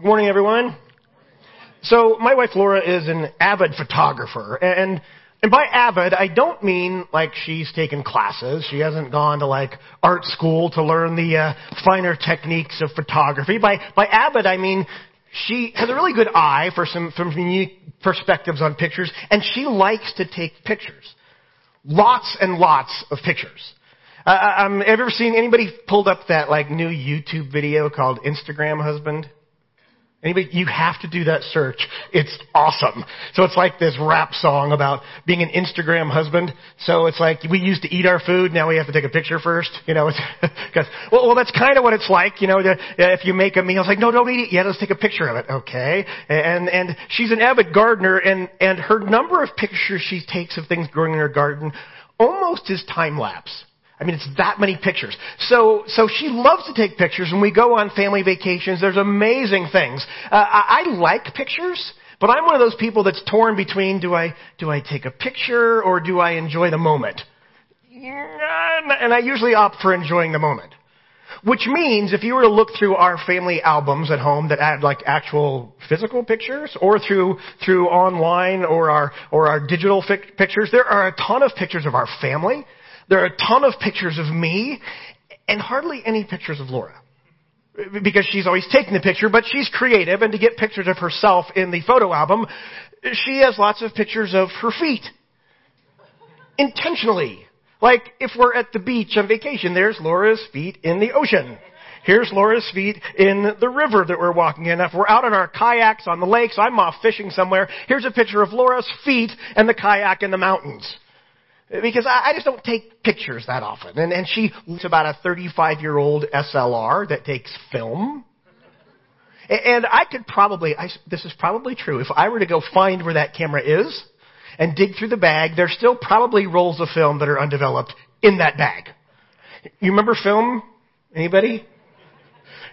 Good morning, everyone. So, my wife Laura is an avid photographer, and and by avid, I don't mean like she's taken classes. She hasn't gone to like art school to learn the uh, finer techniques of photography. By by avid, I mean she has a really good eye for some from unique perspectives on pictures, and she likes to take pictures, lots and lots of pictures. Uh, um, have you ever seen anybody pulled up that like new YouTube video called Instagram Husband? Anybody, you have to do that search. It's awesome. So it's like this rap song about being an Instagram husband. So it's like we used to eat our food, now we have to take a picture first. You know, because well, well, that's kind of what it's like. You know, if you make a meal, it's like no, don't eat it yet. Let's take a picture of it. Okay. And and she's an avid gardener, and and her number of pictures she takes of things growing in her garden almost is time lapse. I mean, it's that many pictures. So, so she loves to take pictures. When we go on family vacations, there's amazing things. Uh, I, I like pictures, but I'm one of those people that's torn between do I, do I take a picture or do I enjoy the moment? And I usually opt for enjoying the moment. Which means if you were to look through our family albums at home that had like actual physical pictures or through, through online or our, or our digital fi- pictures, there are a ton of pictures of our family there are a ton of pictures of me and hardly any pictures of Laura. Because she's always taking the picture, but she's creative and to get pictures of herself in the photo album, she has lots of pictures of her feet. Intentionally. Like if we're at the beach on vacation, there's Laura's feet in the ocean. Here's Laura's feet in the river that we're walking in. If we're out on our kayaks on the lakes, I'm off fishing somewhere. Here's a picture of Laura's feet and the kayak in the mountains. Because I, just don't take pictures that often. And, and she looks about a 35 year old SLR that takes film. And I could probably, I, this is probably true, if I were to go find where that camera is and dig through the bag, there's still probably rolls of film that are undeveloped in that bag. You remember film? Anybody?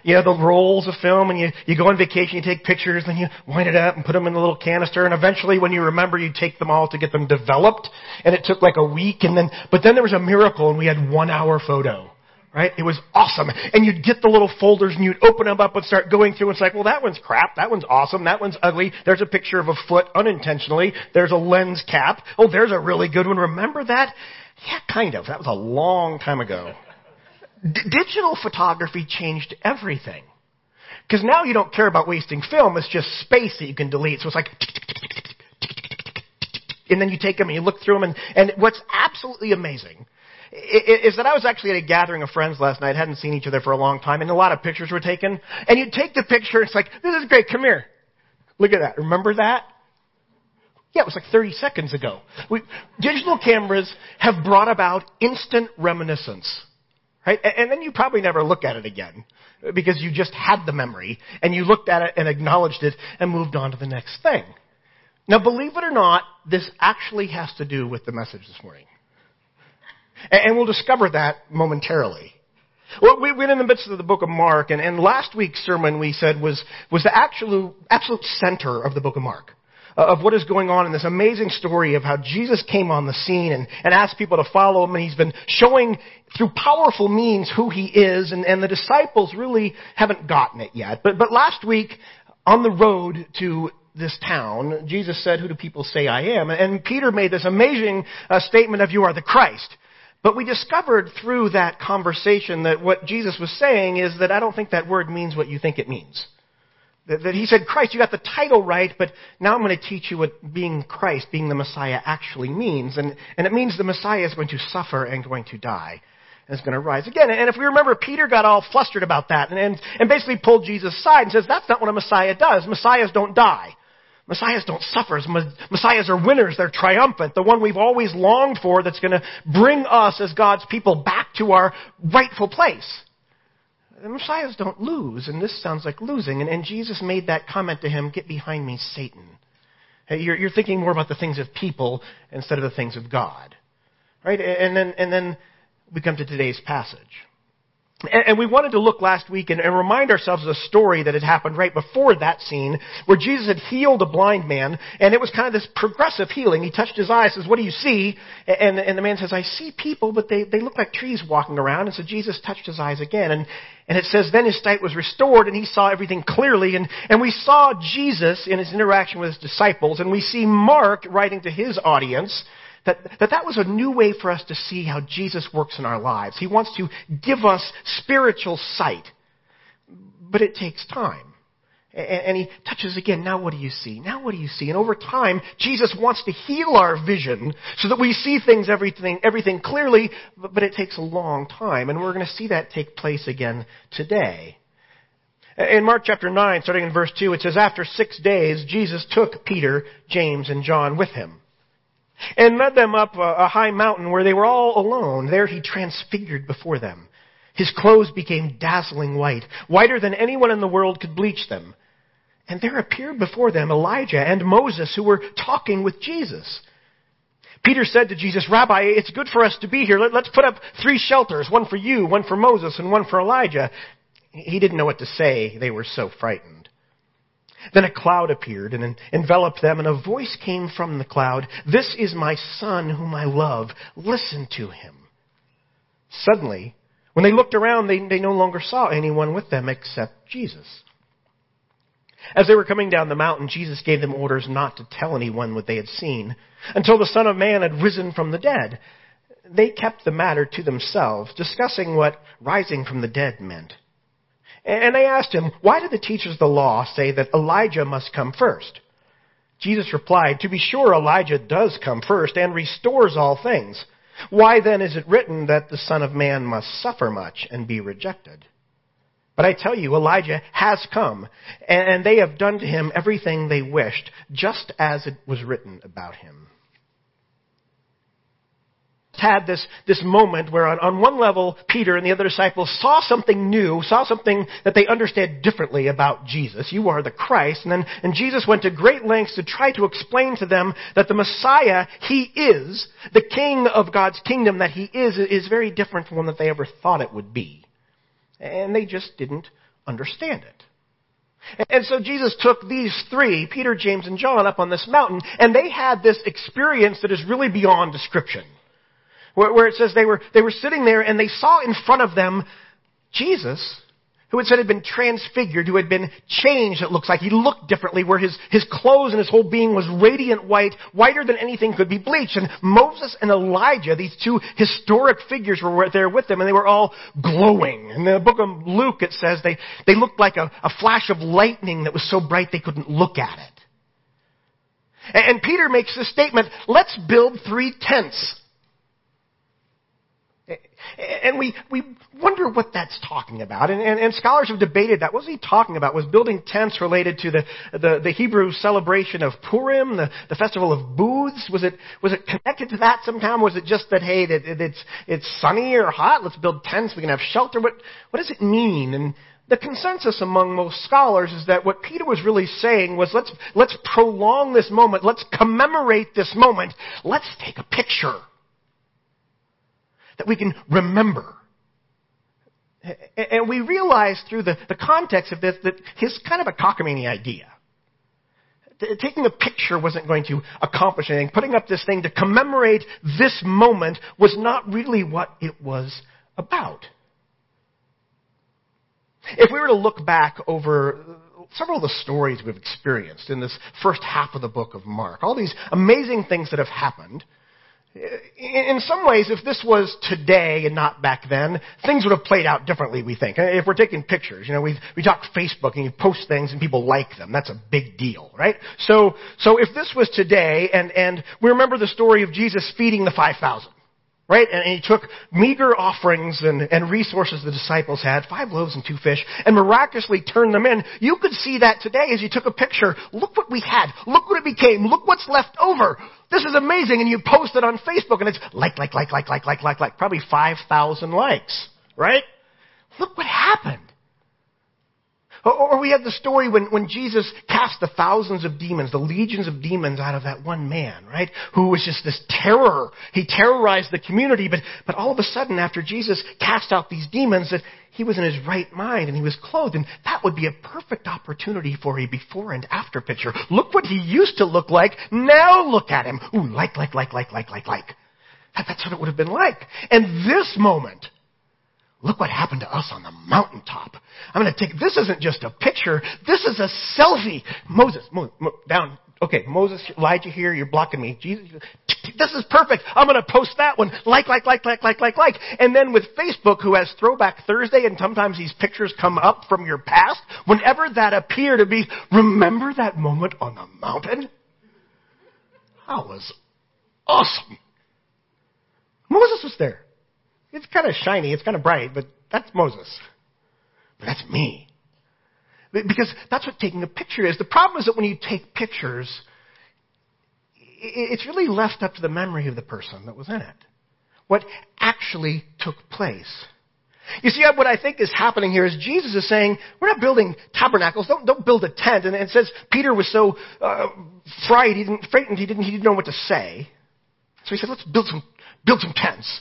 You know, the rolls of film and you, you go on vacation, you take pictures, then you wind it up and put them in a little canister and eventually when you remember you take them all to get them developed and it took like a week and then, but then there was a miracle and we had one hour photo. Right? It was awesome. And you'd get the little folders and you'd open them up and start going through and it's like, well, that one's crap. That one's awesome. That one's ugly. There's a picture of a foot unintentionally. There's a lens cap. Oh, there's a really good one. Remember that? Yeah, kind of. That was a long time ago. D- digital photography changed everything. Because now you don't care about wasting film, it's just space that you can delete. So it's like, and then you take them and you look through them. And, and what's absolutely amazing is that I was actually at a gathering of friends last night, hadn't seen each other for a long time, and a lot of pictures were taken. And you take the picture, it's like, this is great, come here. Look at that. Remember that? Yeah, it was like 30 seconds ago. We, digital cameras have brought about instant reminiscence. Right? And then you probably never look at it again because you just had the memory and you looked at it and acknowledged it and moved on to the next thing. Now, believe it or not, this actually has to do with the message this morning. And we'll discover that momentarily. Well, we've been in the midst of the book of Mark, and, and last week's sermon we said was, was the absolute, absolute center of the book of Mark of what is going on in this amazing story of how Jesus came on the scene and, and asked people to follow him, and he's been showing through powerful means who he is, and, and the disciples really haven't gotten it yet. But, but last week, on the road to this town, Jesus said, Who do people say I am? And Peter made this amazing uh, statement of, You are the Christ. But we discovered through that conversation that what Jesus was saying is that I don't think that word means what you think it means. That, that he said, Christ, you got the title right, but now I'm going to teach you what being Christ, being the Messiah actually means. And, and it means the Messiah is going to suffer and going to die. Is going to rise again. And if we remember, Peter got all flustered about that and, and, and basically pulled Jesus aside and says, that's not what a Messiah does. Messiahs don't die. Messiahs don't suffer. Messiahs are winners. They're triumphant. The one we've always longed for that's going to bring us as God's people back to our rightful place. The Messiahs don't lose, and this sounds like losing. And, and Jesus made that comment to him, Get behind me, Satan. Hey, you're, you're thinking more about the things of people instead of the things of God. Right? And then, and then we come to today's passage. And we wanted to look last week and, remind ourselves of a story that had happened right before that scene where Jesus had healed a blind man and it was kind of this progressive healing. He touched his eyes, says, what do you see? And, and the man says, I see people, but they, they look like trees walking around. And so Jesus touched his eyes again. And, And it says, then his sight was restored and he saw everything clearly. And, and we saw Jesus in his interaction with his disciples. And we see Mark writing to his audience that, that that was a new way for us to see how Jesus works in our lives. He wants to give us spiritual sight. But it takes time. And he touches again, now what do you see? Now what do you see? And over time, Jesus wants to heal our vision so that we see things, everything, everything clearly, but it takes a long time. And we're going to see that take place again today. In Mark chapter 9, starting in verse 2, it says, After six days, Jesus took Peter, James, and John with him and led them up a high mountain where they were all alone. There he transfigured before them. His clothes became dazzling white, whiter than anyone in the world could bleach them. And there appeared before them Elijah and Moses who were talking with Jesus. Peter said to Jesus, Rabbi, it's good for us to be here. Let, us put up three shelters, one for you, one for Moses, and one for Elijah. He didn't know what to say. They were so frightened. Then a cloud appeared and enveloped them, and a voice came from the cloud. This is my son whom I love. Listen to him. Suddenly, when they looked around, they, they no longer saw anyone with them except Jesus. As they were coming down the mountain, Jesus gave them orders not to tell anyone what they had seen until the Son of Man had risen from the dead. They kept the matter to themselves, discussing what rising from the dead meant. And they asked him, Why did the teachers of the law say that Elijah must come first? Jesus replied, To be sure, Elijah does come first and restores all things. Why then is it written that the Son of Man must suffer much and be rejected? But I tell you, Elijah has come, and they have done to him everything they wished, just as it was written about him. Had this, this moment where on, on one level, Peter and the other disciples saw something new, saw something that they understood differently about Jesus. You are the Christ. And then, and Jesus went to great lengths to try to explain to them that the Messiah, He is, the King of God's kingdom that He is, is very different from one that they ever thought it would be. And they just didn't understand it. And so Jesus took these three, Peter, James, and John, up on this mountain, and they had this experience that is really beyond description. Where, where it says they were, they were sitting there and they saw in front of them Jesus, who had said had been transfigured, who had been changed, it looks like. He looked differently, where his, his clothes and his whole being was radiant white, whiter than anything could be bleached. And Moses and Elijah, these two historic figures were there with them, and they were all glowing. In the book of Luke, it says they, they looked like a, a flash of lightning that was so bright they couldn't look at it. And, and Peter makes this statement, let's build three tents and we, we wonder what that's talking about. And, and, and, scholars have debated that. What was he talking about? Was building tents related to the, the, the Hebrew celebration of Purim, the, the festival of booths? Was it, was it connected to that sometime? Was it just that, hey, that it's, it's sunny or hot, let's build tents, we can have shelter? What, what does it mean? And the consensus among most scholars is that what Peter was really saying was let's, let's prolong this moment, let's commemorate this moment, let's take a picture that we can remember. And we realize through the, the context of this that his kind of a cockamamie idea. Taking a picture wasn't going to accomplish anything. Putting up this thing to commemorate this moment was not really what it was about. If we were to look back over several of the stories we've experienced in this first half of the book of Mark, all these amazing things that have happened, in some ways, if this was today and not back then, things would have played out differently, we think. If we're taking pictures, you know, we, we talk Facebook and you post things and people like them. That's a big deal, right? So, so if this was today and, and we remember the story of Jesus feeding the 5,000. Right? And he took meager offerings and, and resources the disciples had, five loaves and two fish, and miraculously turned them in. You could see that today as you took a picture. Look what we had. Look what it became. Look what's left over. This is amazing. And you post it on Facebook and it's like, like, like, like, like, like, like, like. Probably 5,000 likes. Right? Look what happened. Or we have the story when, when Jesus cast the thousands of demons, the legions of demons out of that one man, right? Who was just this terror. He terrorized the community, but, but all of a sudden after Jesus cast out these demons, that he was in his right mind and he was clothed, and that would be a perfect opportunity for a before and after picture. Look what he used to look like, now look at him. Ooh, like, like, like, like, like, like, like. That, that's what it would have been like. And this moment look what happened to us on the mountaintop. I'm going to take, this isn't just a picture, this is a selfie. Moses, Mo, Mo, down. Okay, Moses, Elijah here, you're blocking me. Jesus, this is perfect. I'm going to post that one. Like, like, like, like, like, like, like. And then with Facebook, who has Throwback Thursday, and sometimes these pictures come up from your past, whenever that appear to be, remember that moment on the mountain? That was awesome. Moses was there. It's kind of shiny, it's kind of bright, but that's Moses. But that's me. Because that's what taking a picture is. The problem is that when you take pictures, it's really left up to the memory of the person that was in it. What actually took place. You see, what I think is happening here is Jesus is saying, we're not building tabernacles. Don't, don't build a tent. And it says Peter was so uh, frightened, he didn't, frightened, he didn't, he didn't know what to say. So he said, let's build some, build some tents.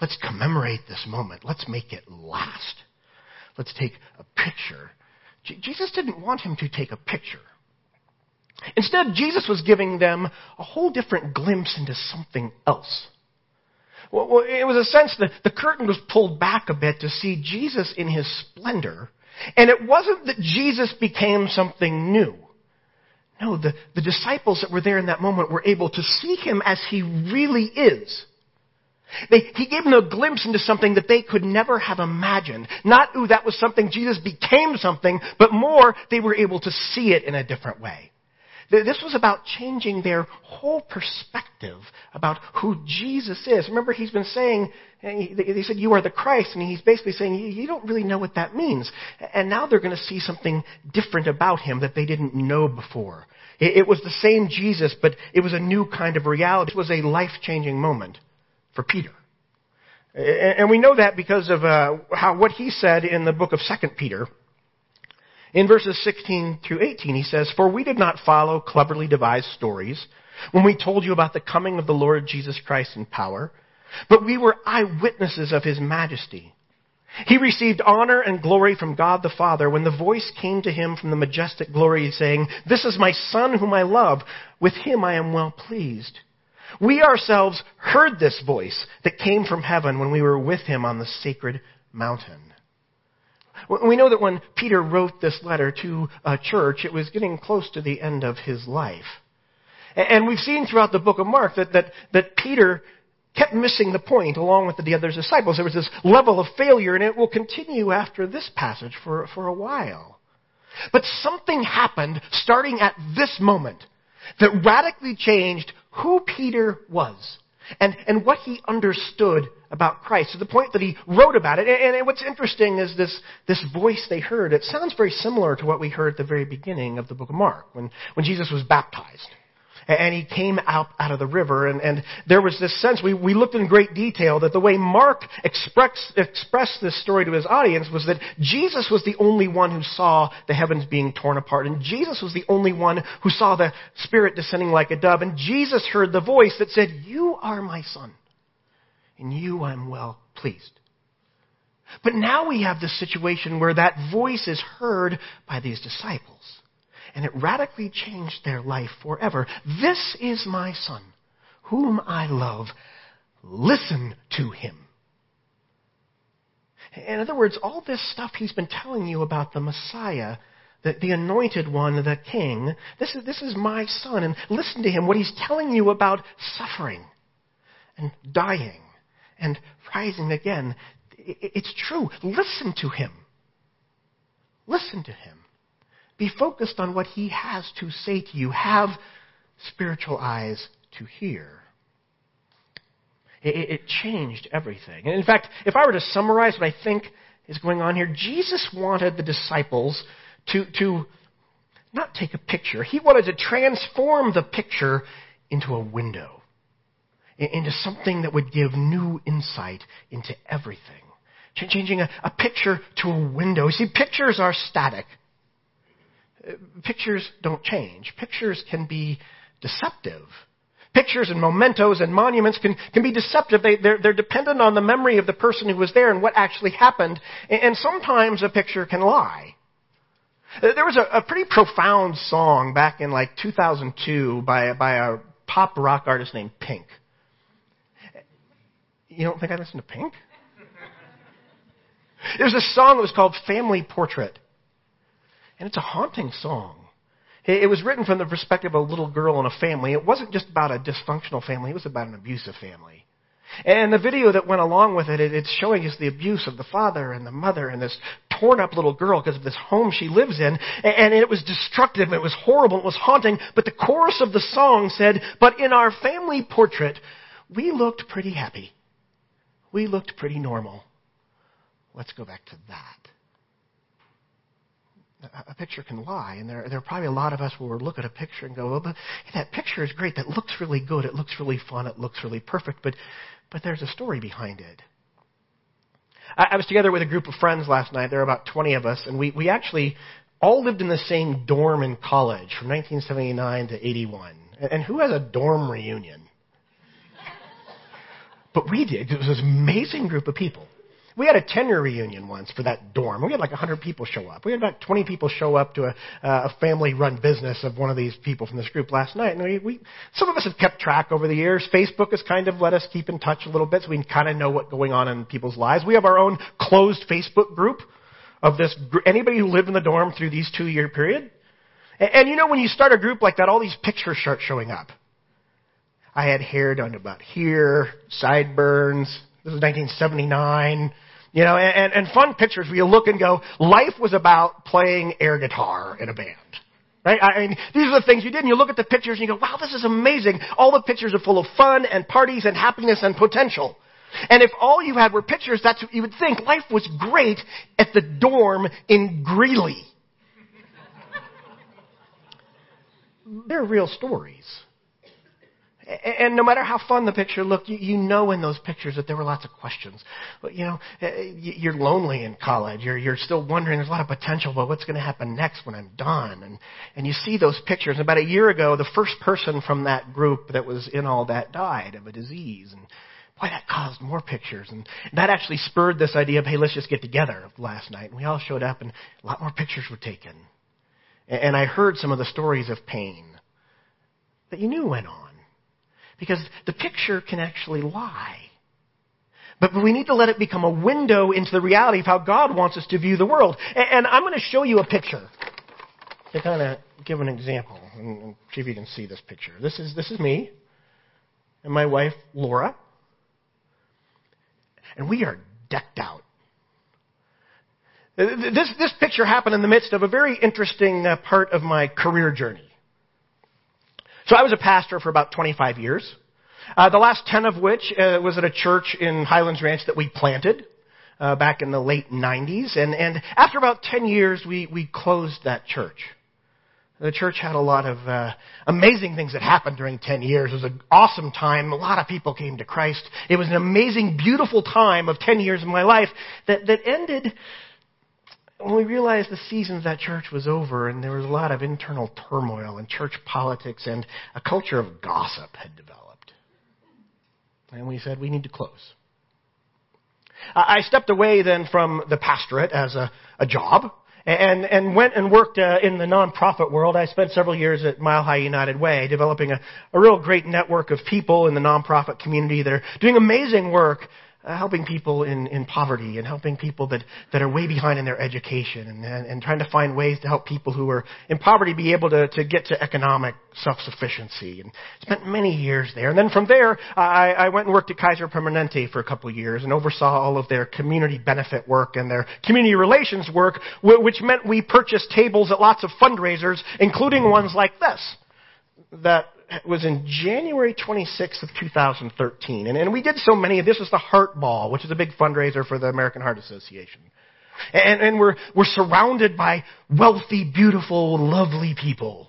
Let's commemorate this moment. Let's make it last. Let's take a picture. J- Jesus didn't want him to take a picture. Instead, Jesus was giving them a whole different glimpse into something else. Well, it was a sense that the curtain was pulled back a bit to see Jesus in his splendor. And it wasn't that Jesus became something new. No, the, the disciples that were there in that moment were able to see him as he really is. They, he gave them a glimpse into something that they could never have imagined. Not, ooh, that was something, Jesus became something, but more, they were able to see it in a different way. This was about changing their whole perspective about who Jesus is. Remember, he's been saying, eh, they said, you are the Christ, and he's basically saying, you don't really know what that means. And now they're going to see something different about him that they didn't know before. It was the same Jesus, but it was a new kind of reality. It was a life-changing moment for Peter. And we know that because of uh, how what he said in the book of Second Peter. In verses 16 through 18, he says, For we did not follow cleverly devised stories when we told you about the coming of the Lord Jesus Christ in power, but we were eyewitnesses of his majesty. He received honor and glory from God the Father when the voice came to him from the majestic glory saying, This is my Son whom I love. With him I am well pleased. We ourselves heard this voice that came from heaven when we were with him on the sacred mountain. We know that when Peter wrote this letter to a church, it was getting close to the end of his life. And we've seen throughout the book of Mark that, that, that Peter kept missing the point along with the other disciples. There was this level of failure, and it will continue after this passage for, for a while. But something happened starting at this moment that radically changed who Peter was and, and what he understood about Christ to the point that he wrote about it. And, and what's interesting is this, this voice they heard. It sounds very similar to what we heard at the very beginning of the book of Mark when, when Jesus was baptized and he came out, out of the river. And, and there was this sense, we, we looked in great detail that the way Mark express, expressed this story to his audience was that Jesus was the only one who saw the heavens being torn apart. And Jesus was the only one who saw the Spirit descending like a dove. And Jesus heard the voice that said, You are my son. and you I'm well pleased. But now we have this situation where that voice is heard by these disciples and it radically changed their life forever. This is my son, whom I love. Listen to him. In other words, all this stuff he's been telling you about the Messiah, the, the anointed one, the king, this is, this is my son, and listen to him, what he's telling you about suffering and dying and rising again. It's true. Listen to him. Listen to him. Be focused on what he has to say to you. Have spiritual eyes to hear. It, it, changed everything. And in fact, if I were to summarize what I think is going on here, Jesus wanted the disciples to, to not take a picture. He wanted to transform the picture into a window, into something that would give new insight into everything. Changing a, a picture to a window. See, pictures are static pictures don't change. Pictures can be deceptive. Pictures and mementos and monuments can, can be deceptive. They, they're, they're dependent on the memory of the person who was there and what actually happened. And, and sometimes a picture can lie. There was a, a pretty profound song back in like 2002 by, by a pop rock artist named Pink. You don't think I listen to Pink? There's a song that was called Family Portrait. And it's a haunting song. It was written from the perspective of a little girl in a family. It wasn't just about a dysfunctional family, it was about an abusive family. And the video that went along with it, it's showing us the abuse of the father and the mother and this torn up little girl because of this home she lives in. And it was destructive, it was horrible, it was haunting. But the chorus of the song said, But in our family portrait, we looked pretty happy. We looked pretty normal. Let's go back to that. A picture can lie, and there, there are probably a lot of us who will look at a picture and go, well, but hey, that picture is great. That looks really good. It looks really fun. It looks really perfect. But, but there's a story behind it. I, I was together with a group of friends last night. There were about 20 of us, and we, we actually all lived in the same dorm in college from 1979 to 81. And who has a dorm reunion? But we did. It was this amazing group of people. We had a tenure reunion once for that dorm. We had like 100 people show up. We had about 20 people show up to a, uh, a family-run business of one of these people from this group last night. And we, we, some of us have kept track over the years. Facebook has kind of let us keep in touch a little bit, so we can kind of know what's going on in people's lives. We have our own closed Facebook group of this. Anybody who lived in the dorm through these two-year period. And, and you know, when you start a group like that, all these pictures start showing up. I had hair done about here, sideburns. This was 1979. You know, and, and fun pictures where you look and go, life was about playing air guitar in a band. Right? I mean, these are the things you did, and you look at the pictures and you go, wow, this is amazing. All the pictures are full of fun and parties and happiness and potential. And if all you had were pictures, that's what you would think. Life was great at the dorm in Greeley. They're real stories. And no matter how fun the picture looked, you, know in those pictures that there were lots of questions. But, you know, eh, you're lonely in college. You're, you're still wondering, there's a lot of potential, but what's going to happen next when I'm done? And, and you see those pictures. About a year ago, the first person from that group that was in all that died of a disease. And boy, that caused more pictures. And that actually spurred this idea of, hey, let's just get together last night. And we all showed up and a lot more pictures were taken. And I heard some of the stories of pain that you knew went on. Because the picture can actually lie. But we need to let it become a window into the reality of how God wants us to view the world. And I'm going to show you a picture to kind of give an example and see if you can see this picture. This is, this is me and my wife, Laura. And we are decked out. This, this picture happened in the midst of a very interesting uh, part of my career journey. So I was a pastor for about 25 years. Uh, the last 10 of which uh, was at a church in Highlands Ranch that we planted uh, back in the late 90s. And, and after about 10 years, we, we closed that church. The church had a lot of uh, amazing things that happened during 10 years. It was an awesome time. A lot of people came to Christ. It was an amazing, beautiful time of 10 years of my life that, that ended when we realized the season of that church was over and there was a lot of internal turmoil and church politics and a culture of gossip had developed. And we said, we need to close. I stepped away then from the pastorate as a, a job and, and went and worked uh, in the nonprofit world. I spent several years at Mile High United Way, developing a, a real great network of people in the nonprofit community that are doing amazing work uh, helping people in, in poverty and helping people that, that are way behind in their education and, and, and trying to find ways to help people who are in poverty be able to, to get to economic self-sufficiency. And spent many years there. And then from there, I, I went and worked at Kaiser Permanente for a couple of years and oversaw all of their community benefit work and their community relations work, which meant we purchased tables at lots of fundraisers, including ones like this that was in January 26th of 2013. And, and we did so many. Of this was the Heart Ball, which is a big fundraiser for the American Heart Association. And, and we're, we're surrounded by wealthy, beautiful, lovely people.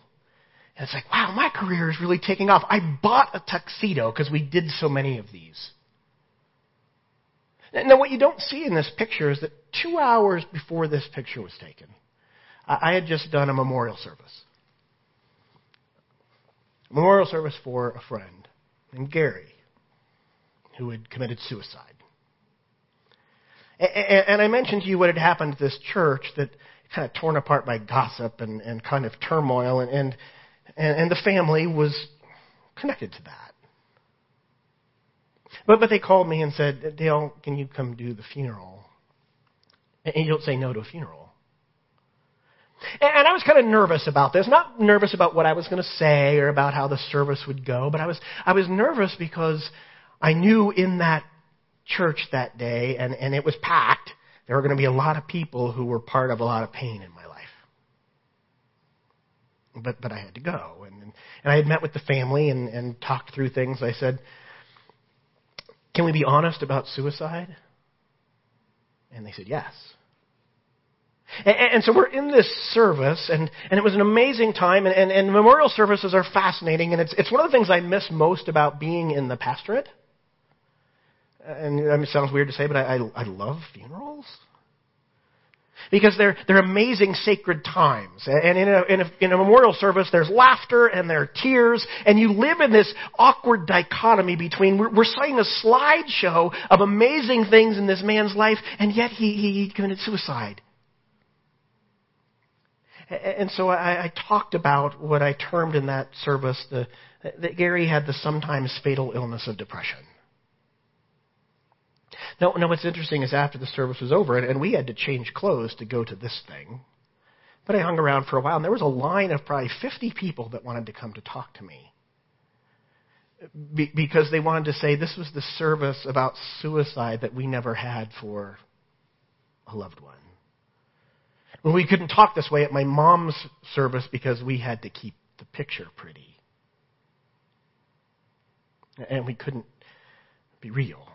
And it's like, wow, my career is really taking off. I bought a tuxedo because we did so many of these. Now, what you don't see in this picture is that two hours before this picture was taken, I had just done a memorial service memorial service for a friend named Gary who had committed suicide. And I mentioned to you what had happened to this church that kind of torn apart by gossip and, and kind of turmoil, and, and, and the family was connected to that. But, but they called me and said, Dale, can you come do the funeral? And you don't say no to a funeral. And I was kind of nervous about this. Not nervous about what I was going to say or about how the service would go, but I was, I was nervous because I knew in that church that day, and, and it was packed, there were going to be a lot of people who were part of a lot of pain in my life. But, but I had to go. And, and I had met with the family and, and talked through things. I said, Can we be honest about suicide? And they said, Yes. And, and, so we're in this service, and, and it was an amazing time, and, and, and memorial services are fascinating, and it's, it's one of the things I miss most about being in the pastorate. And I mean, it sounds weird to say, but I, I, I love funerals. Because they're, they're amazing sacred times. And in a, in, a, in a memorial service, there's laughter and there are tears, and you live in this awkward dichotomy between we're, we're seeing a slideshow of amazing things in this man's life, and yet he, he committed suicide. And so I, I talked about what I termed in that service the, that Gary had the sometimes fatal illness of depression. Now, now, what's interesting is after the service was over, and, and we had to change clothes to go to this thing, but I hung around for a while, and there was a line of probably 50 people that wanted to come to talk to me. Be, because they wanted to say this was the service about suicide that we never had for a loved one. Well, we couldn't talk this way at my mom's service because we had to keep the picture pretty. And we couldn't be real.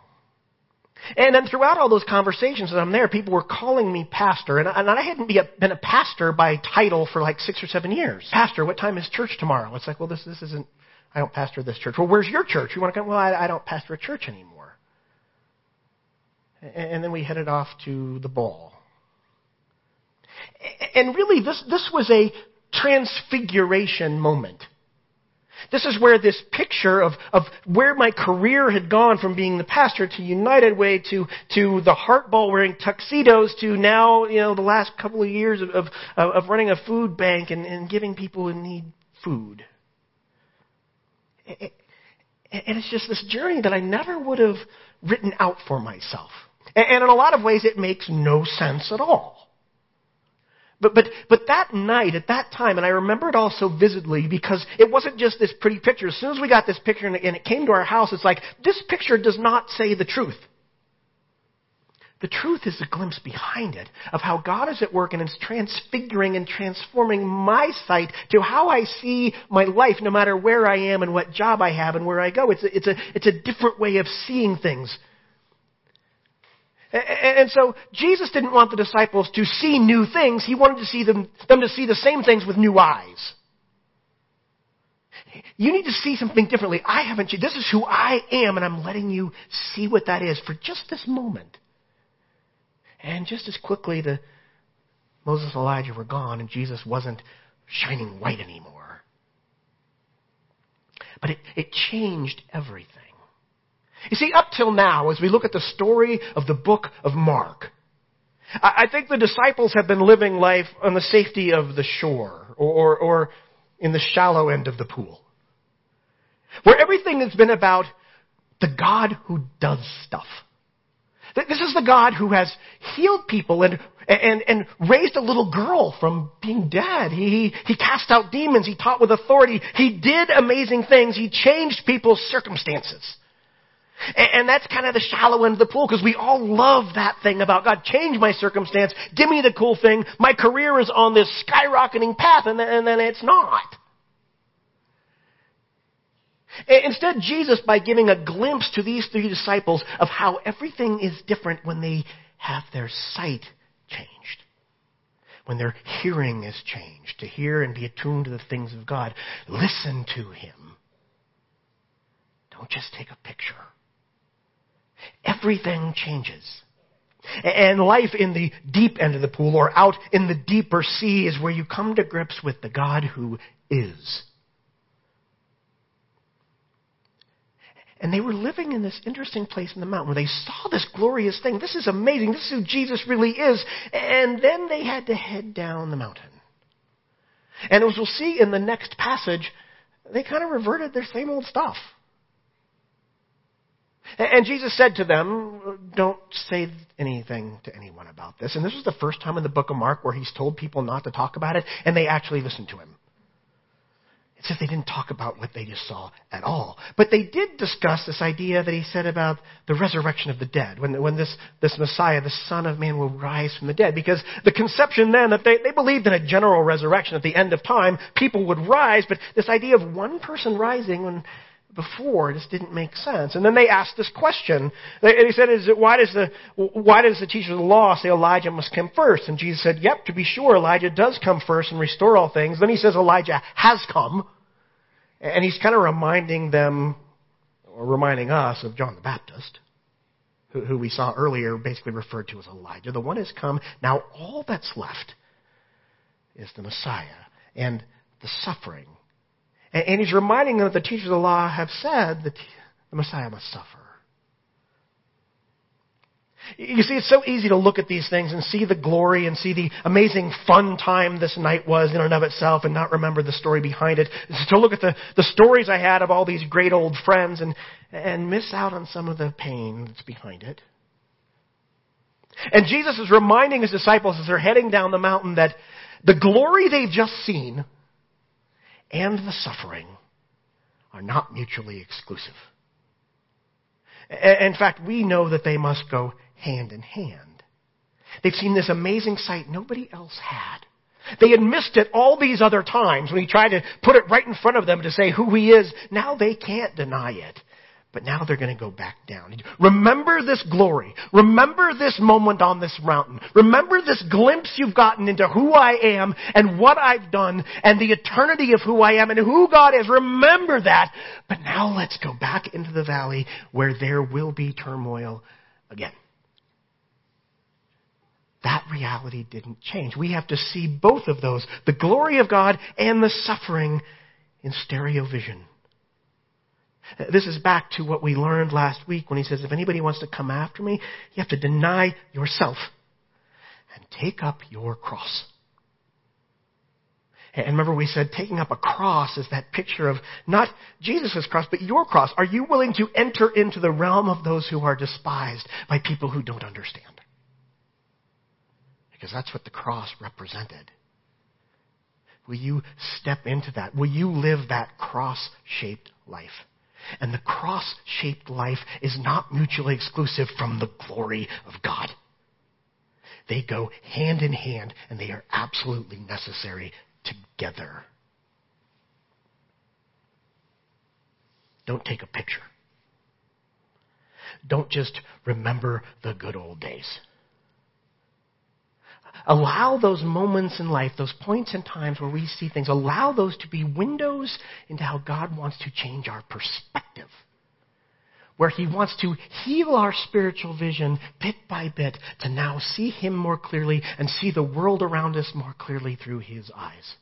And then throughout all those conversations that I'm there, people were calling me pastor. And I, and I hadn't be a, been a pastor by title for like six or seven years. Pastor, what time is church tomorrow? It's like, well, this, this isn't, I don't pastor this church. Well, where's your church? You want to come? Well, I, I don't pastor a church anymore. And, and then we headed off to the ball. And really, this, this was a transfiguration moment. This is where this picture of, of where my career had gone from being the pastor to United Way to, to the heart ball wearing tuxedos to now, you know, the last couple of years of, of, of running a food bank and, and giving people in need food. And it's just this journey that I never would have written out for myself. And in a lot of ways, it makes no sense at all. But, but, but that night, at that time, and I remember it all so vividly because it wasn't just this pretty picture. As soon as we got this picture and it came to our house, it's like, this picture does not say the truth. The truth is a glimpse behind it of how God is at work and is transfiguring and transforming my sight to how I see my life, no matter where I am and what job I have and where I go. It's a, it's a, it's a different way of seeing things. And so Jesus didn't want the disciples to see new things. He wanted to see them, them to see the same things with new eyes. You need to see something differently. I haven't. This is who I am, and I'm letting you see what that is for just this moment. And just as quickly, the Moses and Elijah were gone, and Jesus wasn't shining white anymore. But it, it changed everything. You see, up till now, as we look at the story of the book of Mark, I think the disciples have been living life on the safety of the shore or, or in the shallow end of the pool. Where everything has been about the God who does stuff. This is the God who has healed people and, and, and raised a little girl from being dead. He, he cast out demons. He taught with authority. He did amazing things. He changed people's circumstances. And that's kind of the shallow end of the pool because we all love that thing about God. Change my circumstance. Give me the cool thing. My career is on this skyrocketing path and then, and then it's not. Instead, Jesus, by giving a glimpse to these three disciples of how everything is different when they have their sight changed, when their hearing is changed, to hear and be attuned to the things of God, listen to Him. Don't just take a picture everything changes. And life in the deep end of the pool or out in the deeper sea is where you come to grips with the God who is. And they were living in this interesting place in the mountain where they saw this glorious thing. This is amazing. This is who Jesus really is. And then they had to head down the mountain. And as we'll see in the next passage, they kind of reverted their same old stuff. And Jesus said to them, Don't say anything to anyone about this. And this was the first time in the book of Mark where he's told people not to talk about it, and they actually listened to him. It's as if they didn't talk about what they just saw at all. But they did discuss this idea that he said about the resurrection of the dead, when, when this, this Messiah, the Son of Man, will rise from the dead. Because the conception then that they, they believed in a general resurrection at the end of time, people would rise, but this idea of one person rising when before just didn't make sense. And then they asked this question. And he said, is it, why, does the, why does the teacher of the law say Elijah must come first? And Jesus said, yep, to be sure, Elijah does come first and restore all things. Then he says Elijah has come. And he's kind of reminding them, or reminding us of John the Baptist, who, who we saw earlier basically referred to as Elijah. The one has come. Now all that's left is the Messiah and the suffering and he's reminding them that the teachers of the law have said that the Messiah must suffer. You see, it's so easy to look at these things and see the glory and see the amazing fun time this night was in and of itself and not remember the story behind it. It's To look at the, the stories I had of all these great old friends and, and miss out on some of the pain that's behind it. And Jesus is reminding his disciples as they're heading down the mountain that the glory they've just seen and the suffering are not mutually exclusive. In fact, we know that they must go hand in hand. They've seen this amazing sight nobody else had. They had missed it all these other times when he tried to put it right in front of them to say who he is. Now they can't deny it. But now they're going to go back down. Remember this glory. Remember this moment on this mountain. Remember this glimpse you've gotten into who I am and what I've done and the eternity of who I am and who God is. Remember that. But now let's go back into the valley where there will be turmoil again. That reality didn't change. We have to see both of those, the glory of God and the suffering in stereo vision. This is back to what we learned last week when he says, if anybody wants to come after me, you have to deny yourself and take up your cross. And remember we said taking up a cross is that picture of not Jesus' cross, but your cross. Are you willing to enter into the realm of those who are despised by people who don't understand? Because that's what the cross represented. Will you step into that? Will you live that cross-shaped life? And the cross shaped life is not mutually exclusive from the glory of God. They go hand in hand and they are absolutely necessary together. Don't take a picture. Don't just remember the good old days. Allow those moments in life, those points in times where we see things, allow those to be windows into how God wants to change our perspective. Where He wants to heal our spiritual vision bit by bit to now see Him more clearly and see the world around us more clearly through His eyes.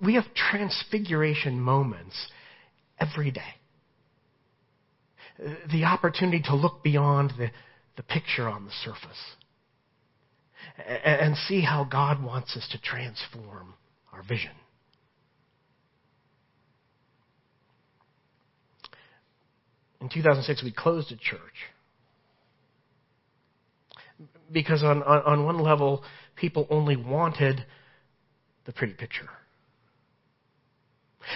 We have transfiguration moments every day. The opportunity to look beyond the the picture on the surface and see how God wants us to transform our vision. In 2006, we closed a church because, on, on, on one level, people only wanted the pretty picture.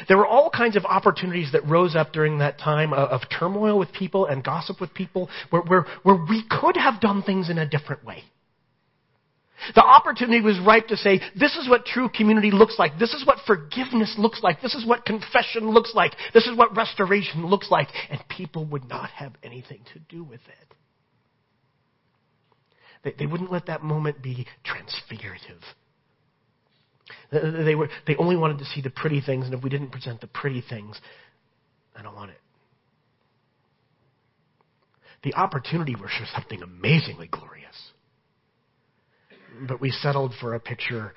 There were all kinds of opportunities that rose up during that time of, turmoil with people and gossip with people where, where, where we could have done things in a different way. The opportunity was ripe to say, this is what true community looks like. This is what forgiveness looks like. This is what confession looks like. This is what restoration looks like. And people would not have anything to do with it. They, they wouldn't let that moment be transfigurative. They, were, they only wanted to see the pretty things, and if we didn't present the pretty things, I don't want it. The opportunity was for something amazingly glorious. But we settled for a picture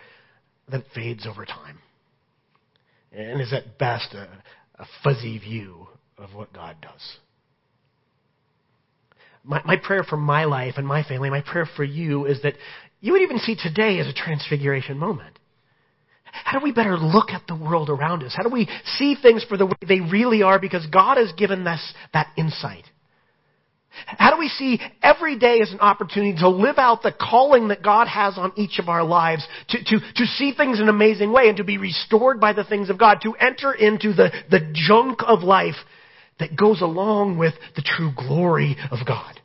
that fades over time and is at best a, a fuzzy view of what God does. My, my prayer for my life and my family, my prayer for you is that you would even see today as a transfiguration moment. How do we better look at the world around us? How do we see things for the way they really are because God has given us that insight? How do we see every day as an opportunity to live out the calling that God has on each of our lives, to, to, to see things in an amazing way and to be restored by the things of God, to enter into the, the junk of life that goes along with the true glory of God?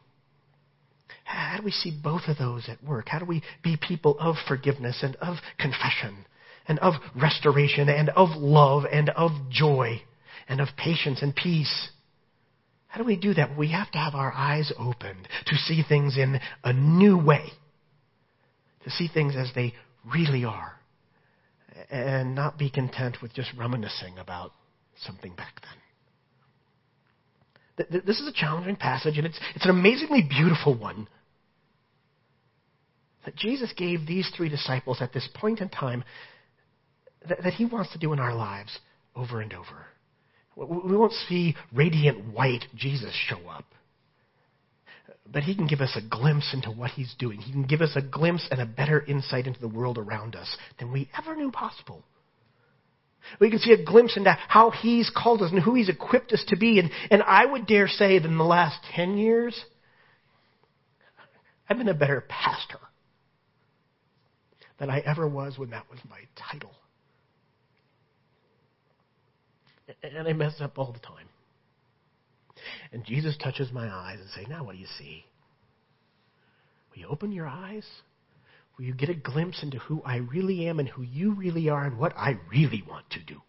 How do we see both of those at work? How do we be people of forgiveness and of confession and of restoration and of love and of joy and of patience and peace? How do we do that? We have to have our eyes opened to see things in a new way, to see things as they really are, and not be content with just reminiscing about something back then. This is a challenging passage, and it's, it's an amazingly beautiful one that Jesus gave these three disciples at this point in time that, that He wants to do in our lives over and over. We won't see radiant white Jesus show up. But he can give us a glimpse into what he's doing. He can give us a glimpse and a better insight into the world around us than we ever knew possible. We can see a glimpse into how he's called us and who he's equipped us to be. And, and I would dare say that in the last 10 years, I've been a better pastor than I ever was when that was my title. And I mess up all the time. And Jesus touches my eyes and say, now what do you see? Will you open your eyes? Will you get a glimpse into who I really am and who you really are and what I really want to do?